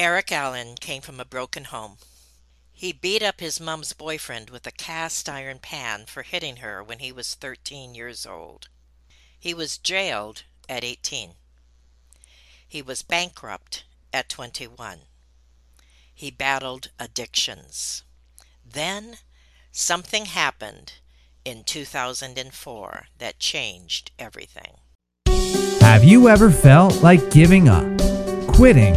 Erik Allen came from a broken home. He beat up his mom's boyfriend with a cast iron pan for hitting her when he was 13 years old. He was jailed at 18. He was bankrupt at 21. He battled addictions. Then something happened in 2004 that changed everything. Have you ever felt like giving up, quitting,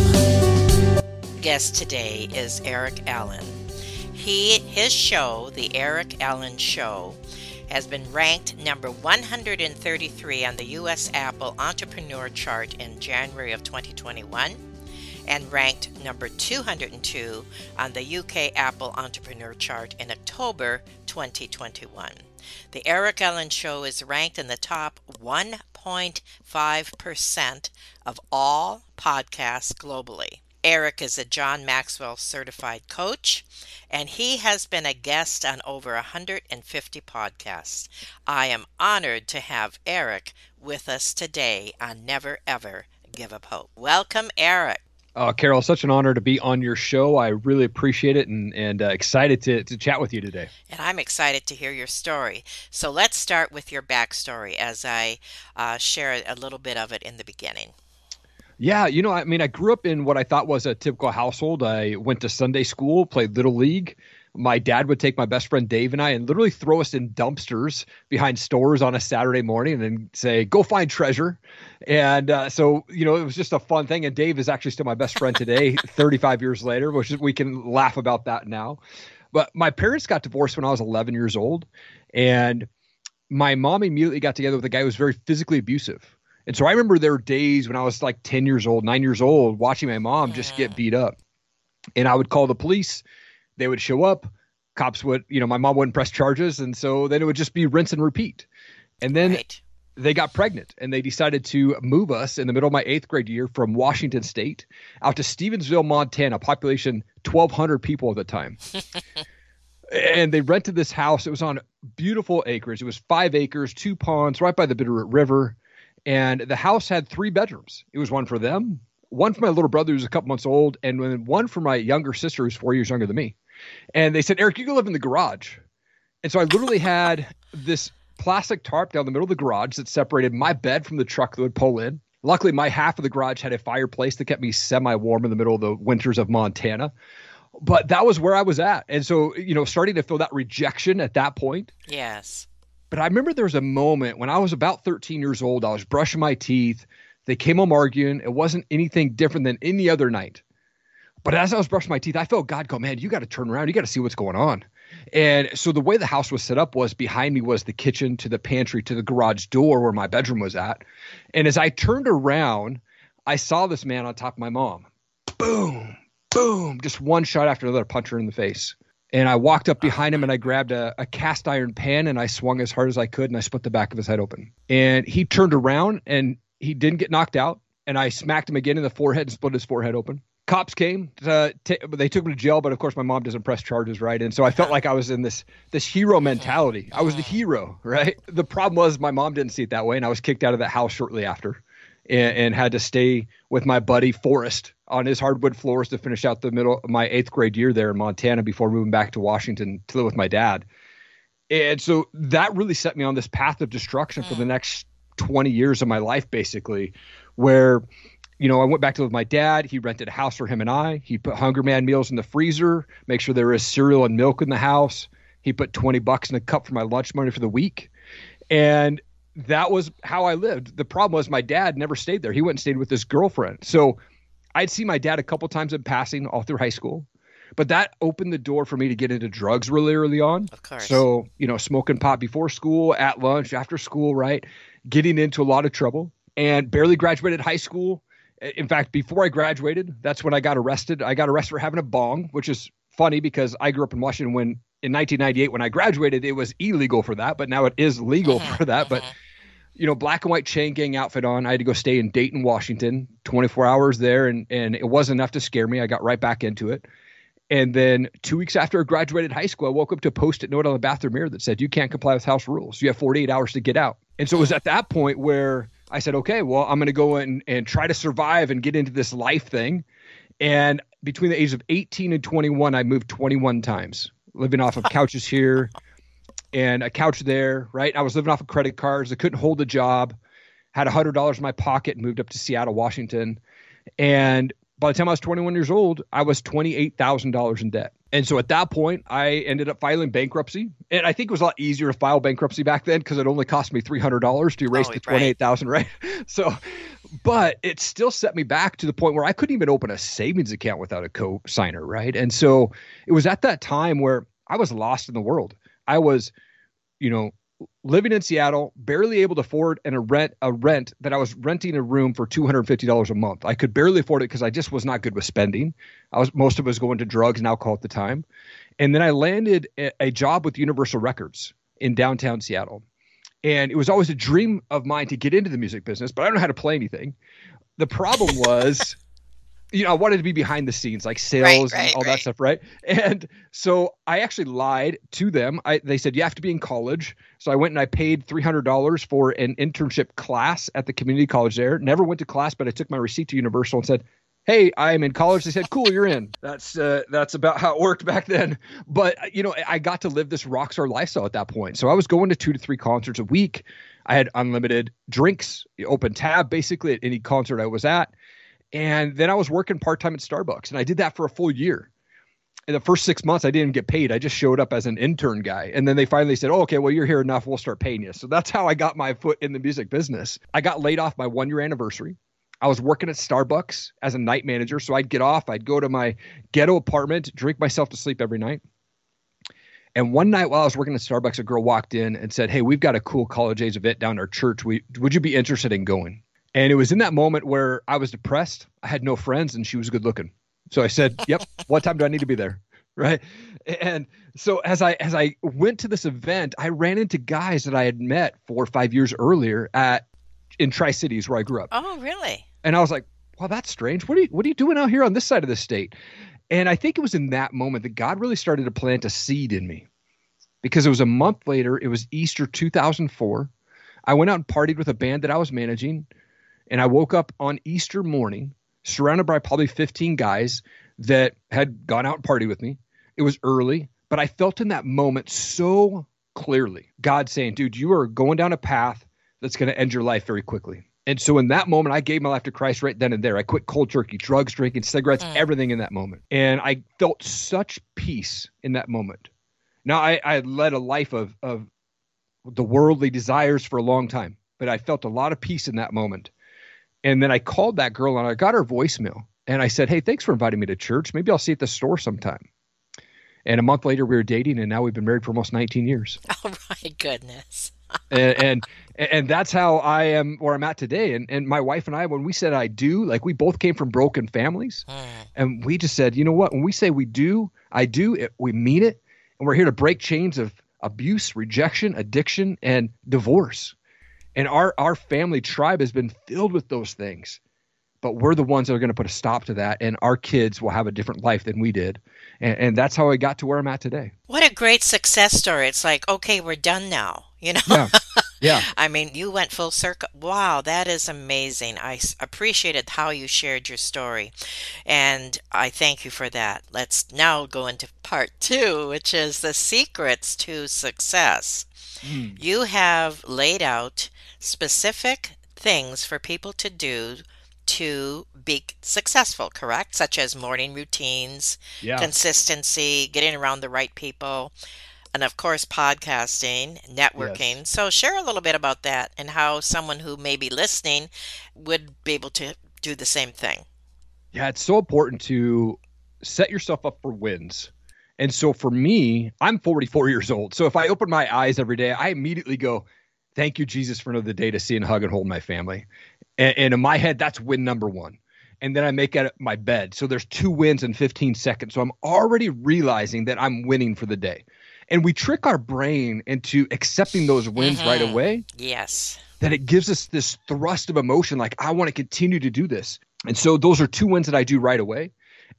guest today is Erik Allen. He his show, The Erik Allen Show, has been ranked number 133 on the US Apple Entrepreneur chart in January of 2021 and ranked number 202 on the UK Apple Entrepreneur chart in October 2021. The Erik Allen Show is ranked in the top 1.5% of all podcasts globally. Erik is a John Maxwell certified coach, and he has been a guest on over 150 podcasts. I am honored to have Erik with us today on Never Ever Give Up Hope. Welcome, Erik. Uh, Carol, such an honor to be on your show. I really appreciate it and, and uh, excited to, to chat with you today. And I'm excited to hear your story. So let's start with your backstory as I uh, share a little bit of it in the beginning. Yeah, you know, I mean, I grew up in what I thought was a typical household. I went to Sunday school, played little league. My dad would take my best friend Dave and I and literally throw us in dumpsters behind stores on a Saturday morning and say, "Go find treasure." And uh, so, you know, it was just a fun thing. And Dave is actually still my best friend today, 35 years later, which is, we can laugh about that now. But my parents got divorced when I was 11 years old, and my mom immediately got together with a guy who was very physically abusive and so I remember there were days when I was like 10 years old, nine years old, watching my mom just get beat up. And I would call the police. They would show up. Cops would, you know, my mom wouldn't press charges. And so then it would just be rinse and repeat. And then right. they got pregnant and they decided to move us in the middle of my eighth grade year from Washington State out to Stevensville, Montana, population 1,200 people at the time. and they rented this house. It was on beautiful acres. It was five acres, two ponds, right by the Bitterroot River and the house had three bedrooms. It was one for them, one for my little brother who's a couple months old, and one for my younger sister who's four years younger than me. And they said, Erik, you can live in the garage. And so I literally had this plastic tarp down the middle of the garage that separated my bed from the truck that would pull in. Luckily, my half of the garage had a fireplace that kept me semi warm in the middle of the winters of Montana. But that was where I was at. And so, you know, starting to feel that rejection at that point. Yes. But I remember there was a moment when I was about 13 years old. I was brushing my teeth. They came home arguing. It wasn't anything different than any other night. But as I was brushing my teeth, I felt God go, man, you got to turn around. You got to see what's going on. And so the way the house was set up was behind me was the kitchen to the pantry to the garage door where my bedroom was at. And as I turned around, I saw this man on top of my mom. Boom, boom, just one shot after another, punch her in the face. And I walked up behind him and I grabbed a, a, cast iron pan and I swung as hard as I could and I split the back of his head open. And he turned around and he didn't get knocked out. And I smacked him again in the forehead and split his forehead open. Cops came. To, t- they took him to jail, but of course my mom doesn't press charges, right? And so I felt like I was in this this hero mentality. I was the hero, right? The problem was my mom didn't see it that way, and I was kicked out of that house shortly after and, and, had to stay with my buddy Forrest on his hardwood floors to finish out the middle of my eighth grade year there in Montana before moving back to Washington to live with my dad. And so that really set me on this path of destruction for the mm. next 20 years of my life, basically, where, you know, I went back to live with my dad. He rented a house for him and I. He put Hungry-Man meals in the freezer, make sure there is cereal and milk in the house. He put 20 bucks in a cup for my lunch money for the week. And that was how I lived. The problem was my dad never stayed there. He went and stayed with his girlfriend. So I'd see my dad a couple times in passing all through high school. But that opened the door for me to get into drugs really early on. Of course. So, you know, smoking pot before school, at lunch, after school, right? Getting into a lot of trouble and barely graduated high school. In fact, before I graduated, that's when I got arrested. I got arrested for having a bong, which is funny because I grew up in Washington when in 1998 when I graduated, it was illegal for that, but now it is legal Mhm, for that. But mhm. You know, black and white chain gang outfit on. I had to go stay in Dayton, Washington, 24 hours there, and and it wasn't enough to scare me. I got right back into it. And then two weeks after I graduated high school, I woke up to a post-it note on the bathroom mirror that said, "You can't comply with house rules. You have 48 hours to get out." And so it was at that point where I said, "Okay, well, I'm going to go and and try to survive and get into this life thing." And between the ages of 18 and 21, I moved 21 times, living off of couches here and a couch there, right? I was living off of credit cards. I couldn't hold a job. Had a $100 in my pocket and moved up to Seattle, Washington. And by the time I was 21 years old, I was $28,000 in debt. And so at that point, I ended up filing bankruptcy. And I think it was a lot easier to file bankruptcy back then because it only cost me $300 to erase Oh, the right. 28,000, right? So, but it still set me back to the point where I couldn't even open a savings account without a co-signer, right? And so it was at that time where I was lost in the world. I was, you know, living in Seattle, barely able to afford and a rent a rent that I was renting a room for two hundred fifty dollars a month. I could barely afford it because I just was not good with spending. I was most of it was going to drugs and alcohol at the time, and then I landed a, a job with Universal Records in downtown Seattle, and it was always a dream of mine to get into the music business, but I don't know how to play anything. The problem was. You know, I wanted to be behind the scenes, like sales right, and all right. that stuff, right? And so I actually lied to them. I, they said you have to be in college, so I went and I paid three hundred dollars for an internship class at the community college there. Never went to class, but I took my receipt to Universal and said, "Hey, I'm in college." They said, "Cool, you're in." That's uh, that's about how it worked back then. But uh, you know, I got to live this rock star lifestyle at that point. So I was going to two to three concerts a week. I had unlimited drinks, open tab basically at any concert I was at. And then I was working part time at Starbucks, and I did that for a full year in the first six months, I didn't get paid. I just showed up as an intern guy. And then they finally said, oh, okay, well, you're here enough. We'll start paying you. So that's how I got my foot in the music business. I got laid off my one year anniversary. I was working at Starbucks as a night manager. So I'd get off, I'd go to my ghetto apartment, drink myself to sleep every night. And one night while I was working at Starbucks, a girl walked in and said, Hey, we've got a cool college age event down our church. We, would you be interested in going? And it was in that moment where I was depressed. I had no friends and she was good looking. So I said, Yep, what time do I need to be there? Right. And so as I as I went to this event, I ran into guys that I had met four or five years earlier at in Tri Cities where I grew up. Oh, really? And I was like, wow, that's strange. What are you what are you doing out here on this side of the state? And I think it was in that moment that God really started to plant a seed in me. Because it was a month later, it was Easter 2004. I went out and partied with a band that I was managing, and I woke up on Easter morning surrounded by probably 15 guys that had gone out and partied with me. It was early, but I felt in that moment so clearly God saying, dude, you are going down a path that's going to end your life very quickly. And so in that moment, I gave my life to Christ right then and there. I quit cold turkey, drugs, drinking, cigarettes, Mm. everything in that moment. And I felt such peace in that moment. Now, I, I had led a life of, of the worldly desires for a long time, but I felt a lot of peace in that moment. And then I called that girl and I got her voicemail. And I said, Hey, thanks for inviting me to church. Maybe I'll see you at the store sometime. And a month later, we were dating, and now we've been married for almost 19 years. Oh, my goodness. and, and and that's how I am where I'm at today. And and my wife and I, when we said I do, like we both came from broken families, Mm. and we just said, you know what? When we say we do, I do. It, we mean it, and we're here to break chains of abuse, rejection, addiction, and divorce. And our our family tribe has been filled with those things. But we're the ones that are going to put a stop to that, and our kids will have a different life than we did, and, and that's how I got to where I'm at today. What a great success story. It's like, okay, we're done now. You know? Yeah, yeah. I mean, you went full circle. Wow, that is amazing. I appreciated how you shared your story. And I thank you for that. Let's now go into part two, which is the secrets to success. Mm. You have laid out specific things for people to do to be successful, correct? Such as morning routines, Yeah. consistency, getting around the right people. And of course, podcasting, networking. Yes. So, share a little bit about that and how someone who may be listening would be able to do the same thing. Yeah, it's so important to set yourself up for wins. And so for me, I'm 44 years old. So if I open my eyes every day, I immediately go, Thank you, Jesus, for another day to see and hug and hold my family. And, and in my head, that's win number one. And then I make it my bed. So there's two wins in 15 seconds. So I'm already realizing that I'm winning for the day. And we trick our brain into accepting those wins right Mhm. away Yes. that it gives us this thrust of emotion like i want to continue to do this and so those are two wins that i do right away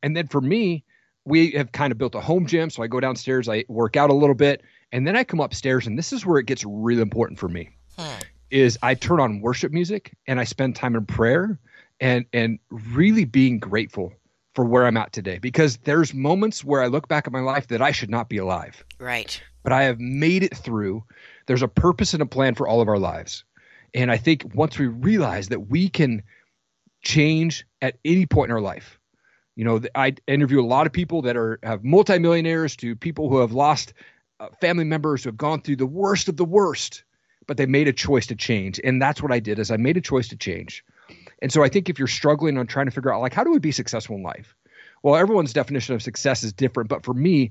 and then for me we have kind of built a home gym so i go downstairs i work out a little bit and then i come upstairs and this is where it gets really important for me Hmm. is i turn on worship music and i spend time in prayer and and really being grateful for where i'm at today because there's moments where i look back at my life that i should not be alive Right. but I have made it through. There's a purpose and a plan for all of our lives. And I think once we realize that we can change at any point in our life, you know, I interview a lot of people that are have multimillionaires to people who have lost uh, family members who have gone through the worst of the worst, but they made a choice to change. And that's what I did is I made a choice to change. And so I think if you're struggling on trying to figure out like how do we be successful in life? Well, everyone's definition of success is different, but for me,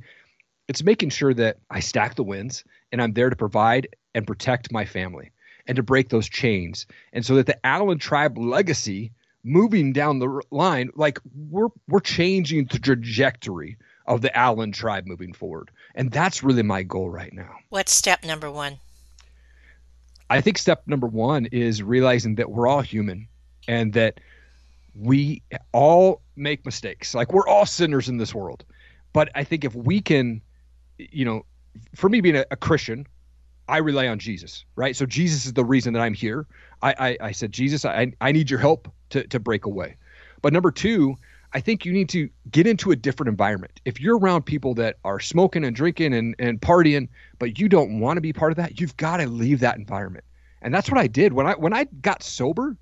it's making sure that I stack the wins and I'm there to provide and protect my family and to break those chains. And so that the Allen tribe legacy moving down the line, like we're we're changing the trajectory of the Allen tribe moving forward. And that's really my goal right now. What's step number one? I think step number one is realizing that we're all human and that we all make mistakes. Like we're all sinners in this world. But I think if we can, you know, for me being a, a Christian, I rely on Jesus, right? So Jesus is the reason that I'm here. I, I, I said, Jesus, I, I need your help to, to break away. But number two, I think you need to get into a different environment. If you're around people that are smoking and drinking and, and partying, but you don't want to be part of that, you've got to leave that environment. And that's what I did when I when I got sober.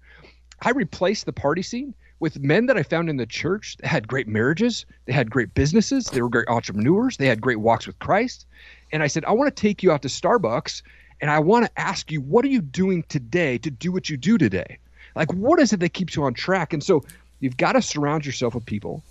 I replaced the party scene with men that I found in the church that had great marriages, they had great businesses, they were great entrepreneurs, they had great walks with Christ. And I said, I want to take you out to Starbucks and I want to ask you, what are you doing today to do what you do today? Like, what is it that keeps you on track? And so you've got to surround yourself with people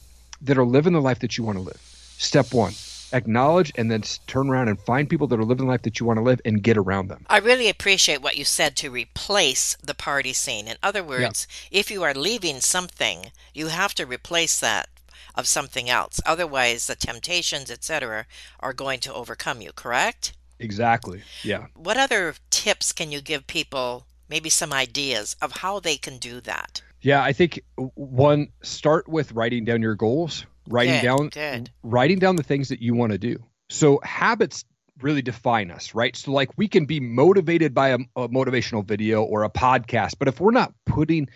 that are living the life that you want to live. Step one, acknowledge and then turn around and find people that are living the life that you want to live and get around them. I really appreciate what you said to replace the party scene. In other words, if you are leaving something, you have to replace that of something else. Otherwise, the temptations, etc., are going to overcome you, correct? Exactly. Yeah. What other tips can you give people, maybe some ideas of how they can do that? Yeah, I think one start with writing down your goals, writing Good, down good. writing down the things that you want to do. So habits really define us, right? So like we can be motivated by a, a motivational video or a podcast, but if we're not putting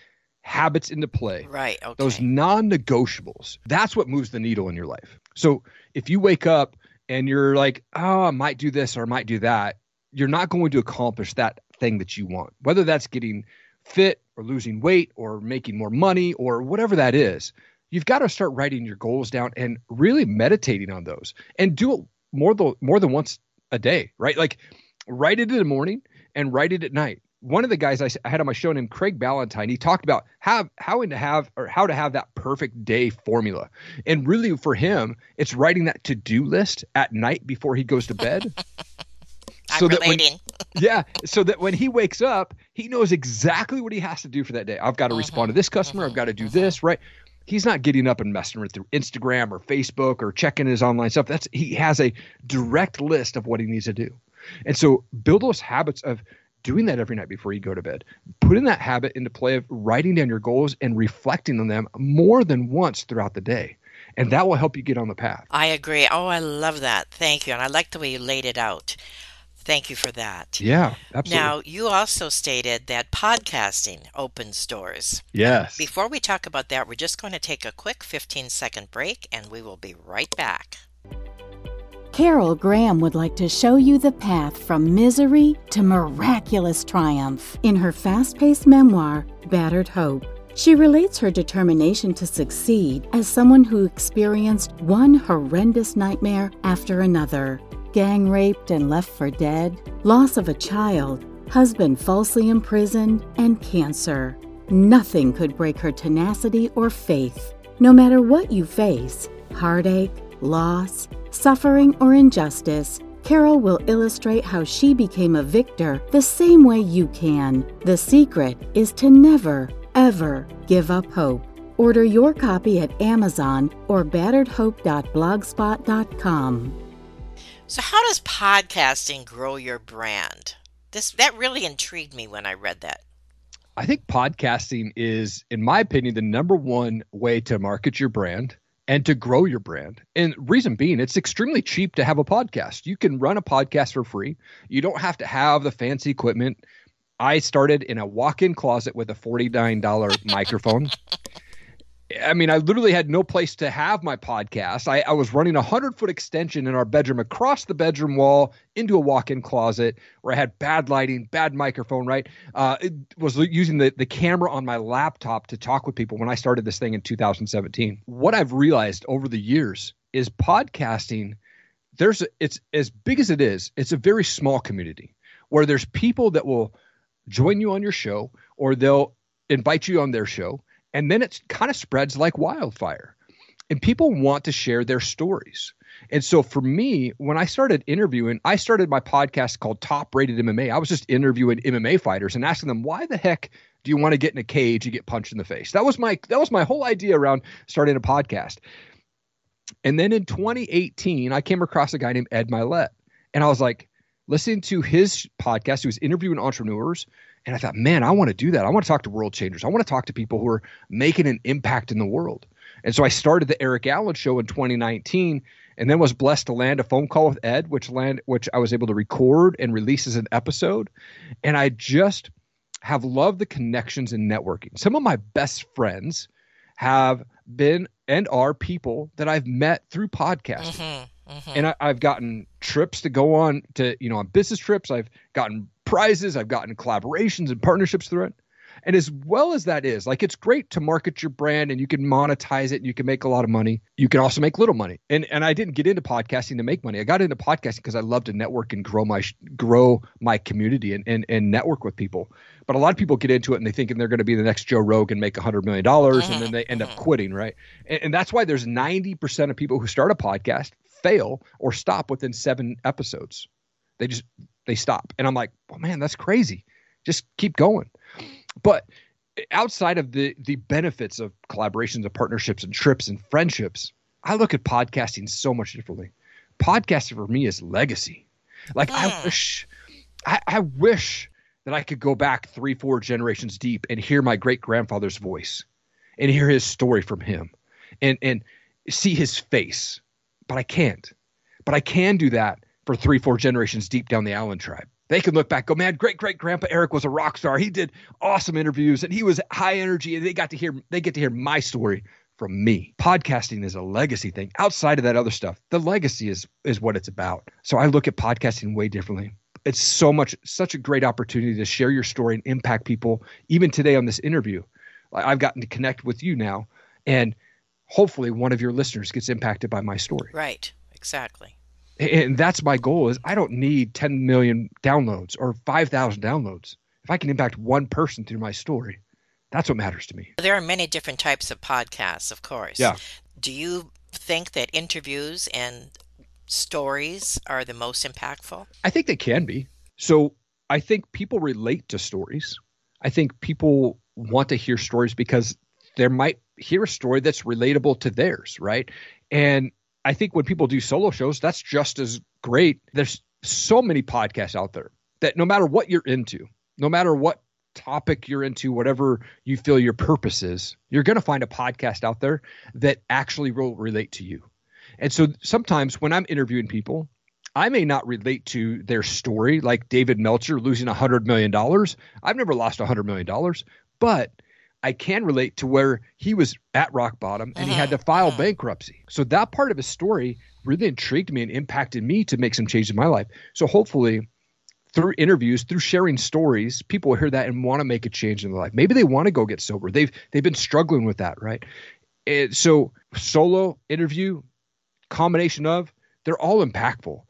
habits into play, Right, okay. those non-negotiables, that's what moves the needle in your life. So if you wake up and you're like, "Oh, I might do this or I might do that," you're not going to accomplish that thing that you want. Whether that's getting fit or losing weight or making more money or whatever that is, you've got to start writing your goals down and really meditating on those and do it more than more than once a day, right? Like write it in the morning and write it at night. One of the guys I had on my show named Craig Ballantyne, he talked about have how to have or how to have that perfect day formula. And really for him, it's writing that to-do list at night before he goes to bed. I'm that when- relating. yeah, so that when he wakes up, he knows exactly what he has to do for that day. I've got to respond to mm-hmm. this customer. I've mm-hmm. got to do mm-hmm. this, right? He's not getting up and messing with through Instagram or Facebook or checking his online stuff. That's he has a direct list of what he needs to do. And so build those habits of doing that every night before you go to bed. Putting that habit into play of writing down your goals and reflecting on them more than once throughout the day. And that will help you get on the path. I agree. Oh, I love that. Thank you. And I like the way you laid it out. Thank you for that. Yeah, absolutely. Now, you also stated that podcasting opens doors. yes. Before we talk about that, we're just going to take a quick 15 second break and we will be right back. Carol Graham would like to show you the path from misery to miraculous triumph in her fast paced memoir, Battered Hope. She relates her determination to succeed as someone who experienced one horrendous nightmare after another. Gang raped and left for dead, loss of a child, husband falsely imprisoned, and cancer. Nothing could break her tenacity or faith. No matter what you face heartache, loss, suffering, or injustice Carol will illustrate how she became a victor the same way you can. The secret is to never, ever give up hope. Order your copy at Amazon or batteredhope.blogspot.com. So, how does podcasting grow your brand? This that really intrigued me when I read that. I think podcasting is, in my opinion, the number one way to market your brand and to grow your brand. And reason being, it's extremely cheap to have a podcast. You can run a podcast for free. You don't have to have the fancy equipment. I started in a walk-in closet with a $49 microphone I mean, I literally had no place to have my podcast. I, I was running a hundred foot extension in our bedroom across the bedroom wall into a walk-in closet where I had bad lighting, bad microphone. Right, uh, was using the the camera on my laptop to talk with people when I started this thing in 2017. What I've realized over the years is podcasting. There's a, it's as big as it is. It's a very small community where there's people that will join you on your show or they'll invite you on their show and then it kind of spreads like wildfire. And people want to share their stories. And so for me, when I started interviewing, I started my podcast called Top Rated MMA. I was just interviewing MMA fighters and asking them, why the heck do you want to get in a cage and get punched in the face? That was my that was my whole idea around starting a podcast. And then in 2018, I came across a guy named Ed Mylett. And I was like, listening to his podcast, he was interviewing entrepreneurs and I thought, man, I want to do that. I want to talk to world changers. I want to talk to people who are making an impact in the world. And so I started the Erik Allen show in 2019 and then was blessed to land a phone call with Ed, which land which I was able to record and release as an episode. And I just have loved the connections and networking. Some of my best friends have been and are people that I've met through podcasting. Mm-hmm. Mm-hmm. And I, have gotten trips to go on to, you know, on business trips. I've gotten prizes. I've gotten collaborations and partnerships through it. And as well as that is, like it's great to market your brand and you can monetize it and you can make a lot of money. You can also make little money. And and I didn't get into podcasting to make money. I got into podcasting because I love to network and grow my grow my community and, and and network with people. But a lot of people get into it and they think they're going to be the next Joe Rogan, and make a hundred million dollars, and then they end up mm-hmm. quitting, right? And, and that's why there's 90% of people who start a podcast fail or stop within seven episodes. They just they stop. And I'm like, well, man, that's crazy. Just keep going. But outside of the the benefits of collaborations and partnerships and trips and friendships, I look at podcasting so much differently. Podcasting for me is legacy. Like I hmm. wish I, I wish that I could go back three, four generations deep and hear my great grandfather's voice and hear his story from him and and see his face. But I can't. But I can do that for three, four generations deep down the Allen tribe. They can look back, go, man, great great grandpa Erik was a rock star. He did awesome interviews and he was high energy, and they got to hear they get to hear my story from me. Podcasting is a legacy thing. Outside of that other stuff, the legacy is is what it's about. So I look at podcasting way differently. It's so much such a great opportunity to share your story and impact people. Even today on this interview, I've gotten to connect with you now, and hopefully one of your listeners gets impacted by my story. Right. Exactly and that's my goal is i don't need 10 million downloads or 5000 downloads. If i can impact one person through my story that's what matters to me. There are many different types of podcasts of course. Yeah. Do you think that interviews and stories are the most impactful? I think they can be. So i think people relate to stories. I think people want to hear stories because they might hear a story that's relatable to theirs right? And I think when people do solo shows, that's just as great. There's so many podcasts out there that no matter what you're into, no matter what topic you're into, whatever you feel your purpose is, you're going to find a podcast out there that actually will relate to you. And so sometimes when I'm interviewing people, I may not relate to their story, like David Meltzer losing $100 million. I've never lost $100 million, but I can relate to where he was at rock bottom and he had to mm-hmm. file mm-hmm. bankruptcy. So that part of his story really intrigued me and impacted me to make some change in my life. So hopefully through interviews, through sharing stories, people will hear that and want to make a change in their life. Maybe they want to go get sober. They've they've been struggling with that, right? And so solo interview, combination of, they're all impactful.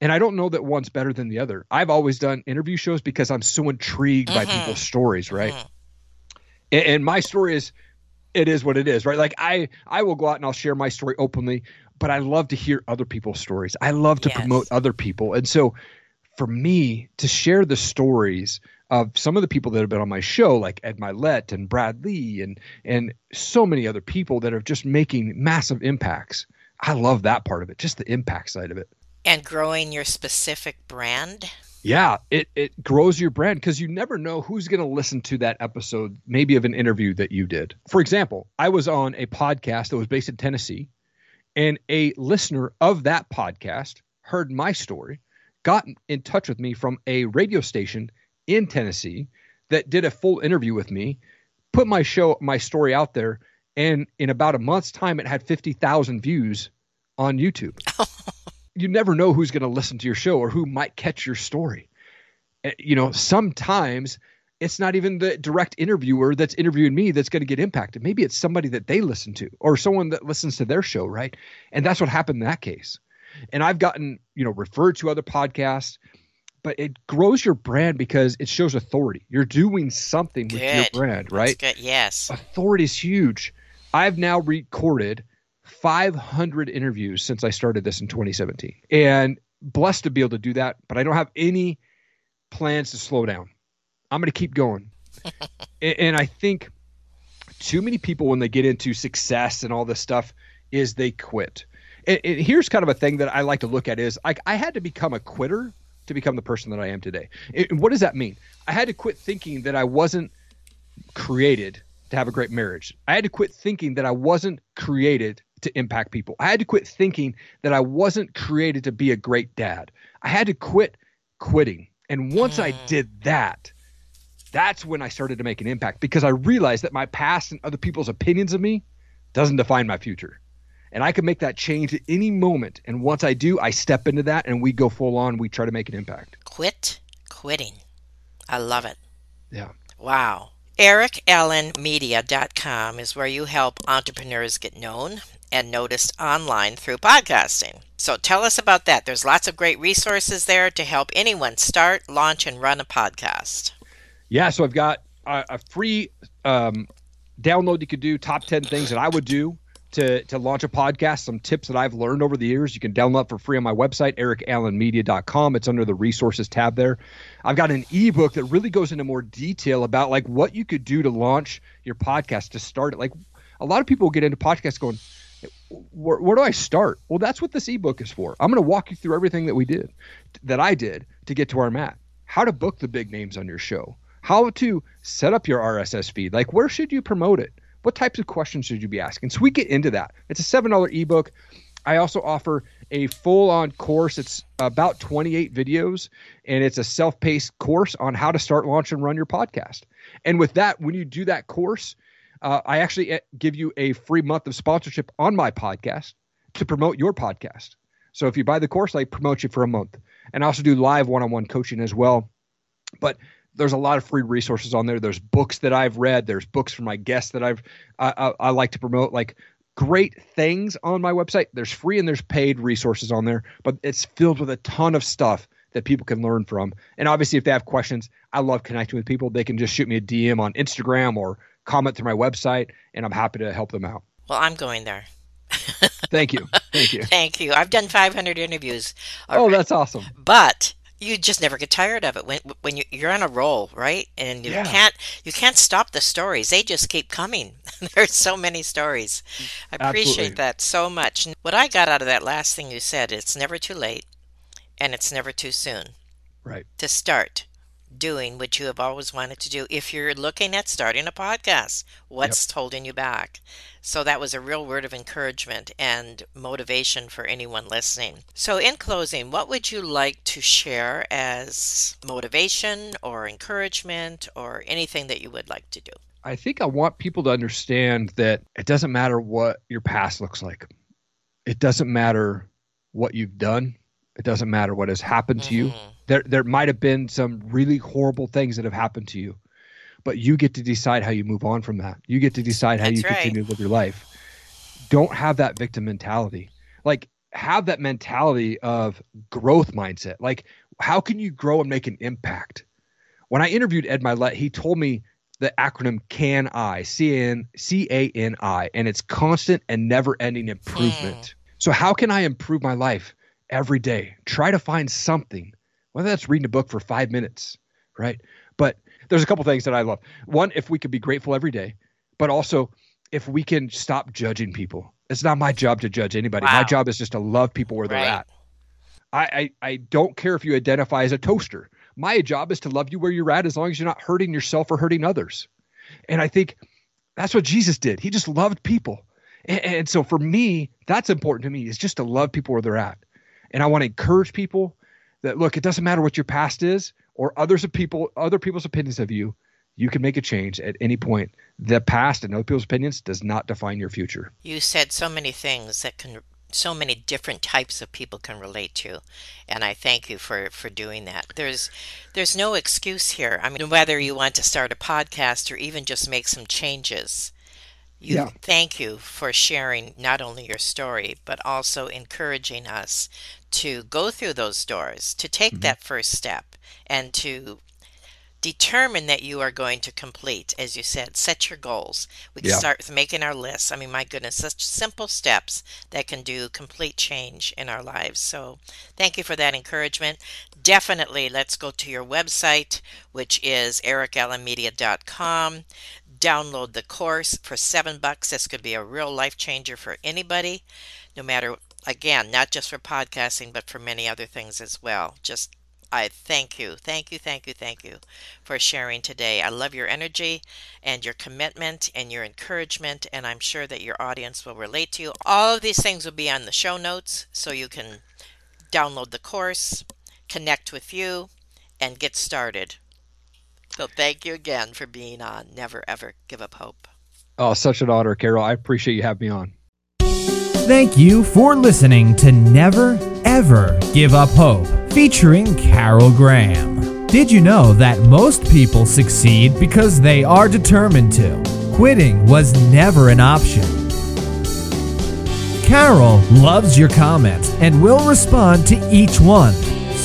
And I don't know that one's better than the other. I've always done interview shows because I'm so intrigued by Mhm. people's stories, right? Mhm. And, and my story is it is what it is, right? Like I I will go out and I'll share my story openly, but I love to hear other people's stories. I love to Yes. promote other people. And so for me to share the stories of some of the people that have been on my show, like Ed Mylett and Brad Lea and and so many other people that are just making massive impacts. I love that part of it, just the impact side of it. And growing your specific brand. Yeah, it it grows your brand because you never know who's going to listen to that episode, maybe of an interview that you did. For example, I was on a podcast that was based in Tennessee, and a listener of that podcast heard my story, got in touch with me from a radio station in Tennessee that did a full interview with me, put my show, my story out there, and in about a month's time, it had fifty thousand views on YouTube oh, you never know who's going to listen to your show or who might catch your story. Uh, You know, sometimes it's not even the direct interviewer that's interviewing me that's going to get impacted. Maybe it's somebody that they listen to or someone that listens to their show, right? And that's what happened in that case. And I've gotten, you know, referred to other podcasts, but it grows your brand because it shows authority. You're doing something with your Good. brand, That's right? Yes. authority is huge. I've now recorded 500 interviews since I started this in 2017, and blessed to be able to do that. But I don't have any plans to slow down. I'm going to keep going, and, and I think too many people when they get into success and all this stuff is they quit. And, and here's kind of a thing that I like to look at is like I had to become a quitter to become the person that I am today. And what does that mean? I had to quit thinking that I wasn't created to have a great marriage. I had to quit thinking that I wasn't created to impact people. I had to quit thinking that I wasn't created to be a great dad. I had to quit quitting. And once I Mm. did that, that's when I started to make an impact because I realized that my past and other people's opinions of me doesn't define my future. And I can make that change at any moment. And once I do, I step into that and we go full on. We try to make an impact. Quit quitting. I love it. Yeah. Wow. ErikAllenMedia.com is where you help entrepreneurs get known and noticed online through podcasting. So tell us about that. There's lots of great resources there to help anyone start, launch, and run a podcast. Yeah, so I've got a, a free um, download you could do top 10 things that I would do to, to launch a podcast, some tips that I've learned over the years. You can download for free on my website, erikallenmedia.com. It's under the resources tab there. I've got an ebook that really goes into more detail about like what you could do to launch your podcast to start it. Like a lot of people get into podcasts going, where, where do I start? Well, that's what this ebook is for. I'm going to walk you through everything that we did, that I did to get to our mat. How to book the big names on your show, how to set up your RSS feed, like where should you promote it? What types of questions should you be asking? So we get into that. It's a $7 ebook. I also offer a full on course. It's about 28 videos and it's a self paced course on how to start, launch, and run your podcast. And with that, when you do that course, uh, I actually uh, give you a free month of sponsorship on my podcast to promote your podcast. So if you buy the course, I promote you for a month. And I also do live one on one coaching as well. But there's a lot of free resources on there. There's books that I've read. There's books from my guests that I've I, I, I like to promote. Like great things on my website. There's free and there's paid resources on there, but it's filled with a ton of stuff that people can learn from. And obviously, if they have questions, I love connecting with people. They can just shoot me a DM on Instagram or comment through my website, and I'm happy to help them out. Well, I'm going there. Thank you. Thank you. Thank you. I've done 500 interviews. Oh, already. that's awesome. but you just never get tired of it when when you, you're on a roll, right? And you Yeah. can't you can't stop the stories; they just keep coming. There's so many stories. I appreciate Absolutely. that so much. What I got out of that last thing you said, it's never too late, and it's never too soon Right. to start doing what you have always wanted to do. If you're looking at starting a podcast, what's holding you back? So that was a real word of encouragement and motivation for anyone listening. So, in closing, what would you like to share as motivation or encouragement or anything that you would like to do? I think I want people to understand that it doesn't matter what your past looks like. It doesn't matter what you've done. It doesn't matter what has happened to you. Mm-hmm. There there might have been some really horrible things that have happened to you. But you get to decide how you move on from that. You get to decide how That's you right. continue to live your life. Don't have that victim mentality. Like have that mentality of growth mindset. Like, how can you grow and make an impact? When I interviewed Ed Mylett, he told me the acronym CAN I, C A N C A N I, and it's constant and never ending improvement. Hmm. So, how can I improve my life every day? Try to find something, whether that's reading a book for five minutes, right? But there's a couple things that I love. One, if we could be grateful every day, but also if we can stop judging people. It's not my job to judge anybody. Wow. My job is just to love people where they're right. at. I, I, I don't care if you identify as a toaster. My job is to love you where you're at as long as you're not hurting yourself or hurting others. And I think that's what Jesus did. He just loved people. And, and so for me, that's important to me is just to love people where they're at. And I want to encourage people that look, it doesn't matter what your past is or others of people, other people's opinions of you. You can make a change at any point. The past and other people's opinions does not define your future. You said so many things that can so many different types of people can relate to and i thank you for for doing that there's there's no excuse here i mean whether you want to start a podcast or even just make some changes you yeah. thank you for sharing not only your story but also encouraging us to go through those doors to take mm-hmm. that first step and to determine that you are going to complete as you said set your goals we can yeah. start with making our lists i mean my goodness such simple steps that can do complete change in our lives so thank you for that encouragement definitely let's go to your website which is erikallenmedia.com download the course for seven bucks this could be a real life changer for anybody no matter again not just for podcasting but for many other things as well just I thank you, thank you, thank you, thank you for sharing today. I love your energy and your commitment and your encouragement, and I'm sure that your audience will relate to you. All of these things will be on the show notes so you can download the course, connect with you, and get started. So thank you again for being on Never Ever Give Up Hope. Oh, such an honor, Carol. I appreciate you having me on. Thank you for listening to Never Ever Give Up Hope, featuring Carol Graham. Did you know that most people succeed because they are determined to? Quitting was never an option. Carol loves your comments and will respond to each one.